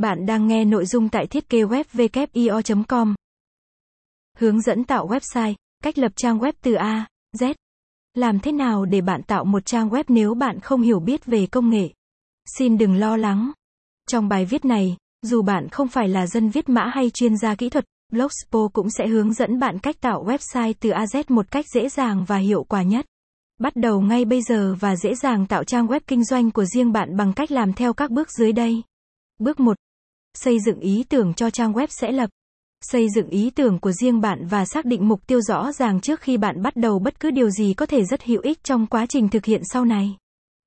Bạn đang nghe nội dung tại thiết kế web com Hướng dẫn tạo website, cách lập trang web từ A, Z. Làm thế nào để bạn tạo một trang web nếu bạn không hiểu biết về công nghệ? Xin đừng lo lắng. Trong bài viết này, dù bạn không phải là dân viết mã hay chuyên gia kỹ thuật, blogspo cũng sẽ hướng dẫn bạn cách tạo website từ A Z một cách dễ dàng và hiệu quả nhất. Bắt đầu ngay bây giờ và dễ dàng tạo trang web kinh doanh của riêng bạn bằng cách làm theo các bước dưới đây. Bước 1. Xây dựng ý tưởng cho trang web sẽ lập. Xây dựng ý tưởng của riêng bạn và xác định mục tiêu rõ ràng trước khi bạn bắt đầu bất cứ điều gì có thể rất hữu ích trong quá trình thực hiện sau này.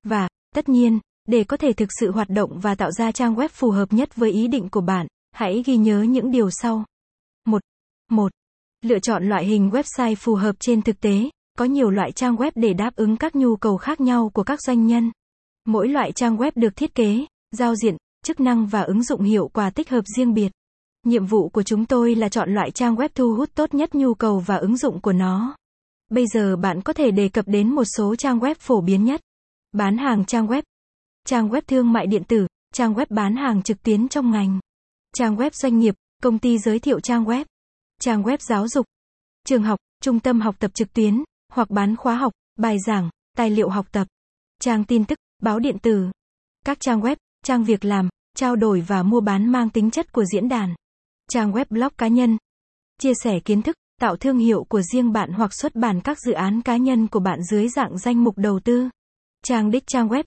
Và, tất nhiên, để có thể thực sự hoạt động và tạo ra trang web phù hợp nhất với ý định của bạn, hãy ghi nhớ những điều sau. 1. 1. Lựa chọn loại hình website phù hợp trên thực tế, có nhiều loại trang web để đáp ứng các nhu cầu khác nhau của các doanh nhân. Mỗi loại trang web được thiết kế, giao diện, chức năng và ứng dụng hiệu quả tích hợp riêng biệt. Nhiệm vụ của chúng tôi là chọn loại trang web thu hút tốt nhất nhu cầu và ứng dụng của nó. Bây giờ bạn có thể đề cập đến một số trang web phổ biến nhất. Bán hàng trang web. Trang web thương mại điện tử, trang web bán hàng trực tuyến trong ngành. Trang web doanh nghiệp, công ty giới thiệu trang web. Trang web giáo dục. Trường học, trung tâm học tập trực tuyến, hoặc bán khóa học, bài giảng, tài liệu học tập. Trang tin tức, báo điện tử. Các trang web, trang việc làm, trao đổi và mua bán mang tính chất của diễn đàn. Trang web blog cá nhân. Chia sẻ kiến thức, tạo thương hiệu của riêng bạn hoặc xuất bản các dự án cá nhân của bạn dưới dạng danh mục đầu tư. Trang đích trang web.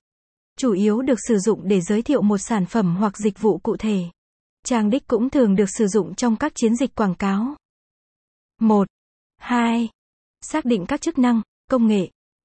Chủ yếu được sử dụng để giới thiệu một sản phẩm hoặc dịch vụ cụ thể. Trang đích cũng thường được sử dụng trong các chiến dịch quảng cáo. 1. 2. Xác định các chức năng, công nghệ,